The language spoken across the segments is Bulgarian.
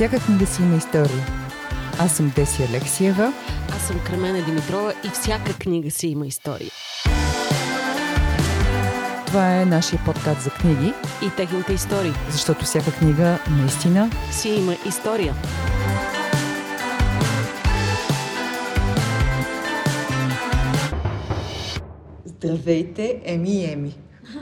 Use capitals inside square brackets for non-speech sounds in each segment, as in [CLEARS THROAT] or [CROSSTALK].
Всяка книга си има история. Аз съм Деси Алексиева. Аз съм Кремена Димитрова и всяка книга си има история. Това е нашия подкаст за книги. И техните истории. Защото всяка книга наистина си има история. Здравейте, Еми и Еми!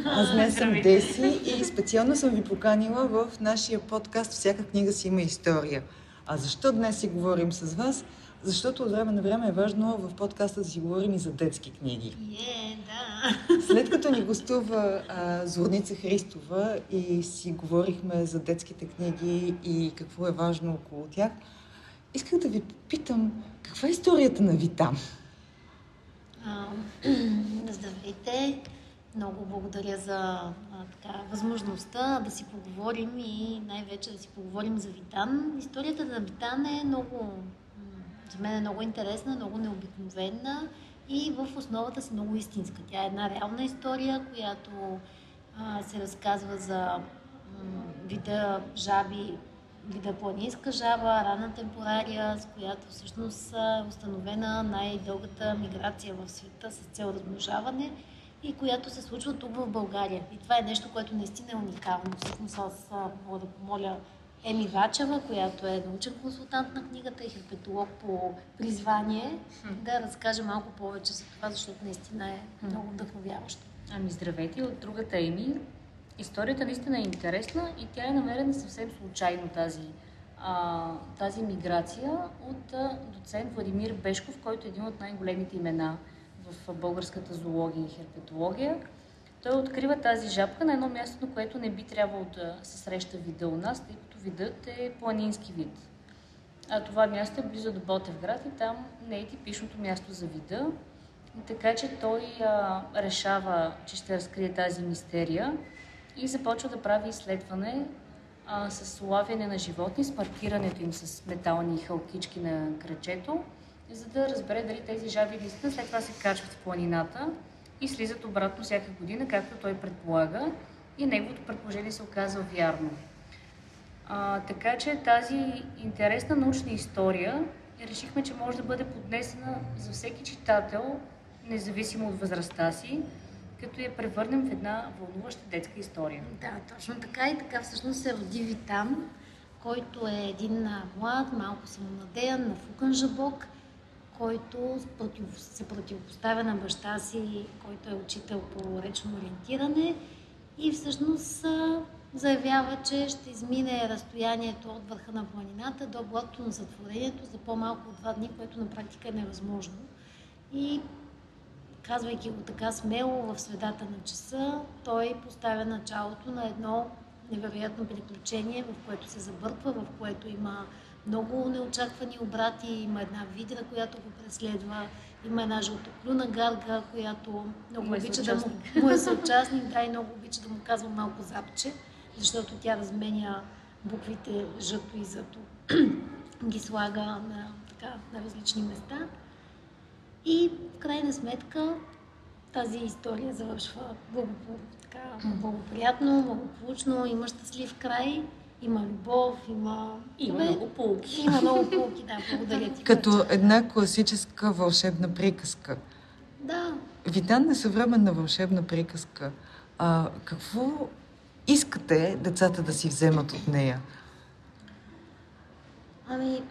Аз днес съм Деси и специално съм ви поканила в нашия подкаст Всяка книга си има история. А защо днес си говорим с вас? Защото от време на време е важно в подкаста да си говорим и за детски книги. Е, да. След като ни гостува а, Зорница Христова и си говорихме за детските книги и какво е важно около тях, исках да ви попитам, каква е историята на Витам? [CLEARS THROAT] Здравейте! Много благодаря за а, така, възможността да си поговорим и най-вече да си поговорим за Витан. Историята на Витан е много, за мен е много интересна, много необикновена и в основата си много истинска. Тя е една реална история, която а, се разказва за м, вида жаби, вида планинска жаба, рана темпорария, с която всъщност е установена най-дългата миграция в света с цел размножаване и която се случва тук в България. И това е нещо, което наистина е уникално. Всъщност аз мога да помоля Еми Вачева, която е научен консултант на книгата и херпетолог по призвание, да разкаже малко повече за това, защото наистина е много вдъхновяващо. Ами здравейте от другата Еми. Историята наистина е интересна и тя е намерена съвсем случайно тази, а, тази миграция от а, доцент Владимир Бешков, който е един от най-големите имена в българската зоология и херпетология. Той открива тази жабка на едно място, на което не би трябвало да се среща вида у нас, тъй като видът е планински вид. А това място е близо до Ботевград и там не е типичното място за вида. Така че той а, решава, че ще разкрие тази мистерия и започва да прави изследване а, с улавяне на животни, с маркирането им с метални халкички на кръчето за да разбере дали тези жаби наистина след това се качват в планината и слизат обратно всяка година, както той предполага. И неговото предположение се оказа вярно. А, така че тази интересна научна история решихме, че може да бъде поднесена за всеки читател, независимо от възрастта си, като я превърнем в една вълнуваща детска история. Да, точно така и така всъщност се роди Витам, който е един млад, малко самонадеян, нафукан жабок – който се противопоставя на баща си, който е учител по речно ориентиране и всъщност заявява, че ще измине разстоянието от върха на планината до блатото на затворението за по-малко от два дни, което на практика е невъзможно. И казвайки го така смело в средата на часа, той поставя началото на едно невероятно приключение, в което се забърква, в което има много неочаквани обрати. Има една видра, която го преследва. Има една жълтоклюна гарга, която много обича да му... Му е [LAUGHS] съучастник, да, и много обича да му казва малко запче, защото тя разменя буквите жъто и зато. [CLEARS THROAT] ги слага на, така, на различни места. И в крайна сметка тази история завършва благоприятно, благополучно, има щастлив край има любов, има... Има много полки. Има много полки, да, благодаря ти. Като една класическа вълшебна приказка. Да. Витан е съвременна вълшебна приказка. А, какво искате децата да си вземат от нея? Ами,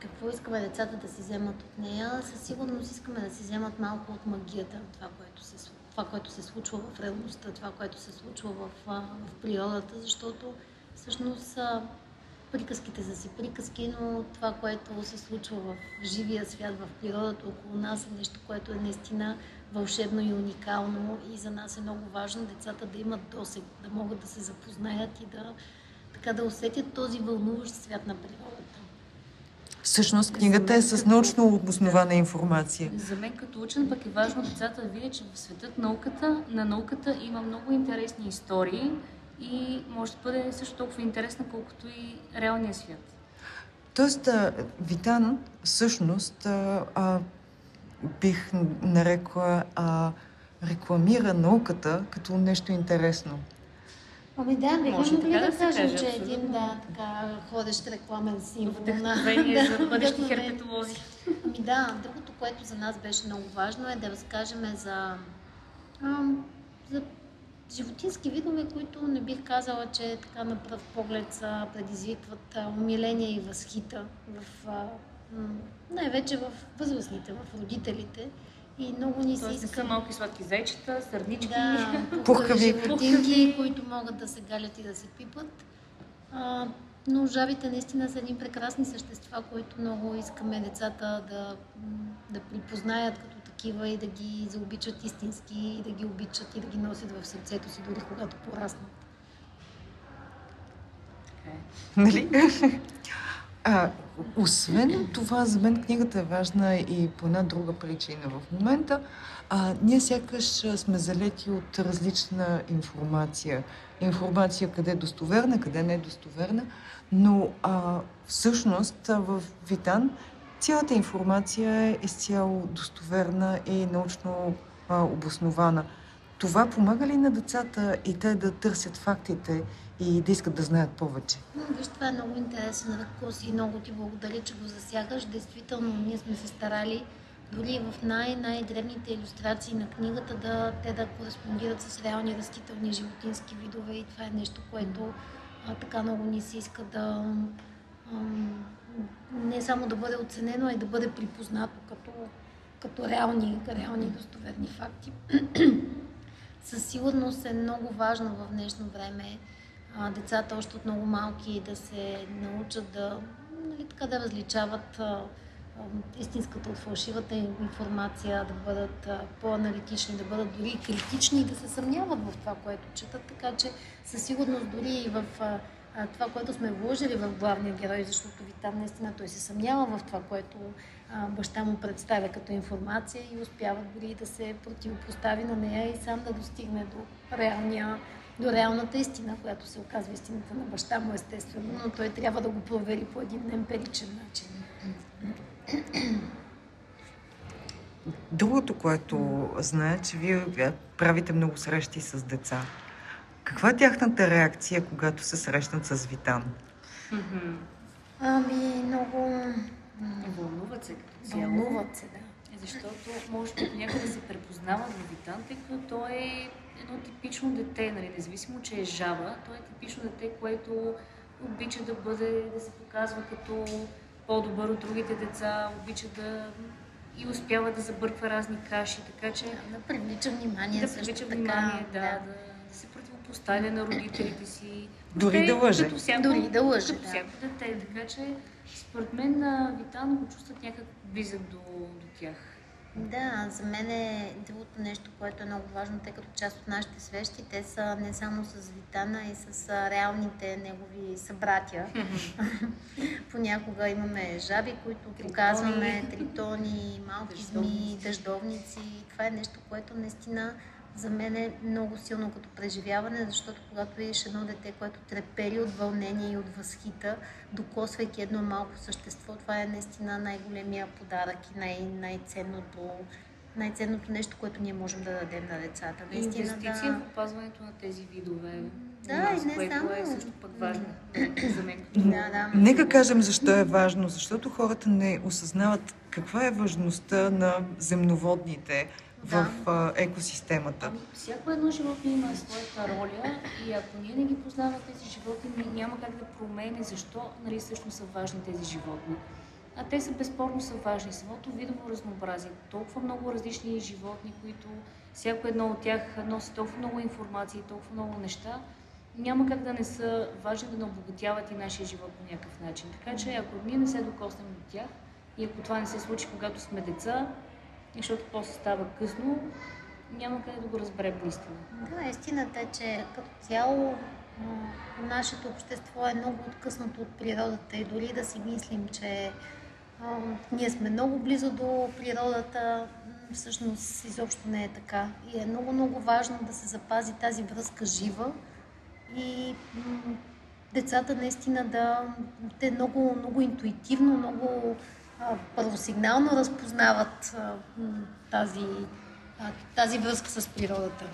какво искаме децата да си вземат от нея? Със сигурност искаме да си вземат малко от магията, това, което се, това, което се случва в реалността, това, което се случва в, в природата, защото Всъщност приказките са си приказки, но това, което се случва в живия свят, в природата около нас е нещо, което е наистина вълшебно и уникално и за нас е много важно децата да имат досег, да могат да се запознаят и да, така, да усетят този вълнуващ свят на природата. Всъщност книгата е с научно обоснована информация. За мен като учен пък е важно децата да видят, че в светът науката, на науката има много интересни истории, и може да бъде също толкова интересна, колкото и реалния свят. Тоест, Витан всъщност а, а, бих нарекла а, рекламира науката като нещо интересно. Ами да, бихме Може могли така да, да кажем, каже, че абсолютно. един да, така ходещ рекламен символ на за [LAUGHS] бъдещи херпетолози. Ами да, другото, което за нас беше много важно е да разкажем за, ам, за животински видове, които не бих казала, че така на пръв поглед са предизвикват умиление и възхита в най-вече в възрастните, в родителите. И много ни се иска са малки сладки зайчета, сърнички. да, [LAUGHS] Пухкави. животинки, които могат да се галят и да се пипат. А, но жабите наистина са едни прекрасни същества, които много искаме децата да, да припознаят като такива и да ги заобичат истински, и да ги обичат и да ги носят в сърцето си, дори когато пораснат. Е. Нали? [LAUGHS] А, освен това, за мен книгата е важна и по една друга причина. В момента а, ние сякаш сме залети от различна информация. Информация къде е достоверна, къде не е достоверна, но а, всъщност в Витан цялата информация е изцяло достоверна и научно а, обоснована. Това помага ли на децата и те да търсят фактите и да искат да знаят повече? Виж, това е много интересен ракурс и много ти благодаря, че го засягаш. Действително, ние сме се старали дори в най-най-древните иллюстрации на книгата да, те да кореспондират с реални растителни животински видове и това е нещо, което а, така много ни се иска да ам, не само да бъде оценено, а и да бъде припознато като, като реални, реални достоверни факти. [CLEARS THROAT] Със сигурност е много важно в днешно време а, децата още от много малки да се научат да, нали, така да различават а, истинската от фалшивата информация, да бъдат а, по-аналитични, да бъдат дори критични и да се съмняват в това, което четат. Така че със сигурност дори и в а, това, което сме вложили в главния герой, защото ви там наистина той се съмнява в това, което баща му представя като информация и успява дори да се противопостави на нея и сам да достигне до реалния до реалната истина, която се оказва истината на баща му, естествено, но той трябва да го провери по един емпиричен начин. Другото, което знае, че вие правите много срещи с деца. Каква е тяхната реакция, когато се срещнат с Витан? Ами, много Вълнуват се като цяло. вълнуват се, да. Е, Защото може би някъде се препознават в Витан, тъй като той е едно типично дете, нали, независимо, че е жаба, той е типично дете, което обича да бъде, да се показва като по-добър от другите деца, обича да и успява да забърква разни каши, така че Да привлича внимание да също привлича така. внимание, да, да, да противопоставя на родителите си. Дори Те, да лъже. Като всяко, Дори да лъже, Като да. всяко дете, така че според мен а, Витан го чувстват някак близък до, до тях. Да, за мен е другото нещо, което е много важно, тъй като част от нашите свещи, те са не само с Витана и с реалните негови събратя. [LAUGHS] Понякога имаме жаби, които показваме, тритони, малки зми, дъждовници. Това е нещо, което наистина за мен е много силно като преживяване, защото когато видиш едно дете, което трепери от вълнение и от възхита, докосвайки едно малко същество, това е наистина най-големия подарък и най- най-ценното, най-ценното нещо, което ние можем да дадем на децата. Наистина Инвестиция да... в опазването на тези видове. Да, нас, и не което е само. също пък важно за [CLEARS THROAT] мен. Да, да. Нека кажем защо е важно. Защото хората не осъзнават каква е важността на земноводните в а, екосистемата. Ами, всяко едно животно има своята роля и ако ние не ги познаваме тези животни, няма как да променим защо нали, всъщност са важни тези животни. А те са безспорно са важни. Самото видово разнообразие, толкова много различни животни, които всяко едно от тях носи толкова много информация и толкова много неща, няма как да не са важни да не обогатяват и нашия живот по някакъв начин. Така че ако ние не се докоснем до тях и ако това не се случи, когато сме деца, защото после става късно, няма къде да го разберем наистина. Да, истината е, че като цяло нашето общество е много откъснато от природата и дори да си мислим, че а, ние сме много близо до природата, всъщност изобщо не е така. И е много, много важно да се запази тази връзка жива и м, децата наистина да, те много, много интуитивно, много първосигнално разпознават тази, тази връзка с природата.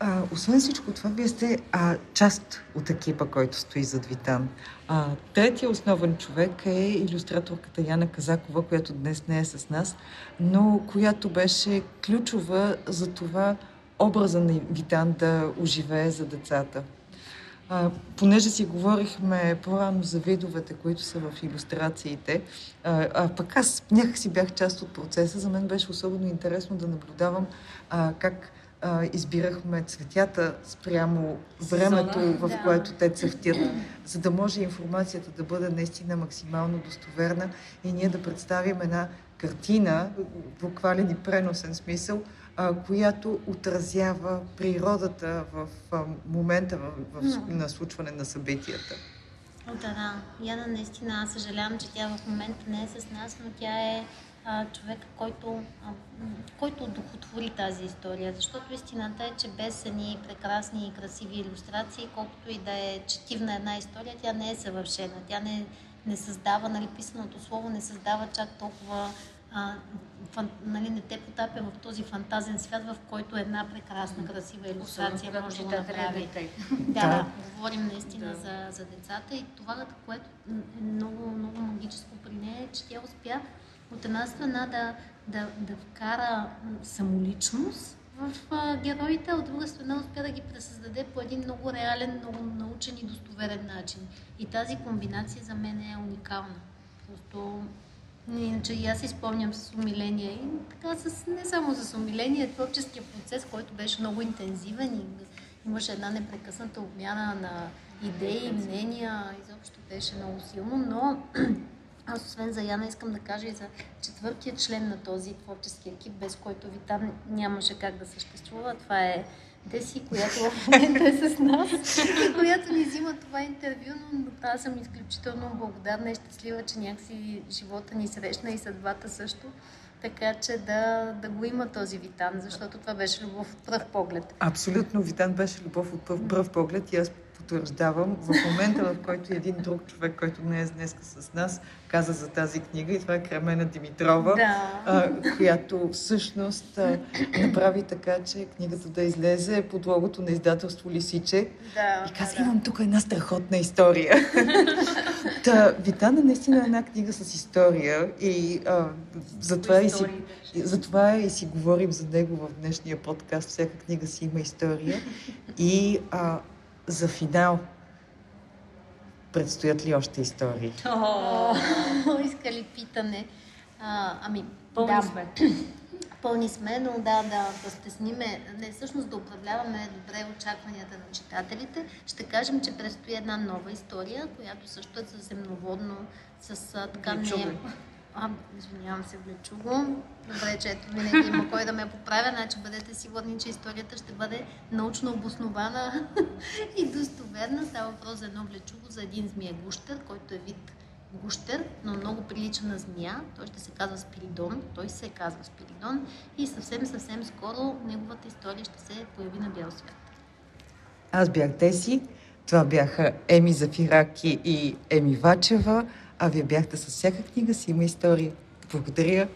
А, освен всичко това, вие сте а, част от екипа, който стои зад Витан. А, третия основен човек е иллюстраторката Яна Казакова, която днес не е с нас, но която беше ключова за това образа на Витан да оживее за децата. А, понеже си говорихме по-рано за видовете, които са в иллюстрациите, а, а пък аз някакси бях част от процеса, за мен беше особено интересно да наблюдавам а, как а, избирахме цветята спрямо времето, в Да. което те цъфтят, за да може информацията да бъде наистина максимално достоверна и ние да представим една картина, буквален и преносен смисъл, а, която отразява природата в а, момента в, в, на случване на събитията. О, да, да. Яна, наистина, аз съжалявам, че тя в момента не е с нас, но тя е а, човек, който, а, който духотвори тази история. Защото истината е, че без едни прекрасни и красиви иллюстрации, колкото и да е четивна една история, тя не е съвършена. Тя не, не създава, нали, писаното слово не създава чак толкова а, фан, нали, не те потапя в този фантазен свят, в който една прекрасна, красива иллюстрация Особено, може да го направи. Да. да, говорим наистина Да. за, за децата и това, което е много, много магическо при нея, е, че тя успя от една страна да, да, да вкара самоличност в героите, а от друга страна успя да ги пресъздаде по един много реален, много научен и достоверен начин. И тази комбинация за мен е уникална. Просто Иначе и аз си спомням с умиление и така с, не само с умиление, творческия процес, който беше много интензивен и имаше една непрекъсната обмяна на идеи, мнения, изобщо беше много силно, но аз освен за Яна искам да кажа и за четвъртия член на този творчески екип, без който Витан нямаше как да съществува. Това е Деси, която в момента е с нас и която ни взима това интервю, но аз съм изключително благодарна и щастлива, че някакси живота ни срещна и съдбата също. Така че да, да го има този Витан, защото това беше любов от пръв поглед. Абсолютно, Витан беше любов от пръв, пръв поглед и аз потвърждавам. В момента, в който един друг човек, който не е днес с нас, каза за тази книга и това е Кремена Димитрова, Да. а, която всъщност а, направи така, че книгата да излезе под логото на издателство Лисиче. Да, И каза, да, имам тук една страхотна история. [LAUGHS] Та, Витан е наистина една книга с история и а, затова, и си, затова и си говорим за него в днешния подкаст. Всяка книга си има история. И а, за финал предстоят ли още истории? О, [LAUGHS] иска ли питане? А, ами, Пълни да, сме. [CLEARS THROAT] Пълни сме, но да, да, да стесниме, не всъщност да управляваме добре очакванията на читателите. Ще кажем, че предстои една нова история, която също е със земноводно, с така не... А, извинявам се, влечуго. Добре, че ето винаги има кой да ме поправя, значи бъдете сигурни, че историята ще бъде научно обоснована [LAUGHS] и достоверна. Става въпрос за едно влечуго, за един змия-гущер, който е вид гущер, но много прилича на змия. Той ще се казва Спиридон. Той се казва Спиридон и съвсем, съвсем скоро неговата история ще се появи на бял свят. Аз бях Деси, това бяха Еми Зафираки и Еми Вачева, а вие бяхте с всяка книга си има история. Благодаря.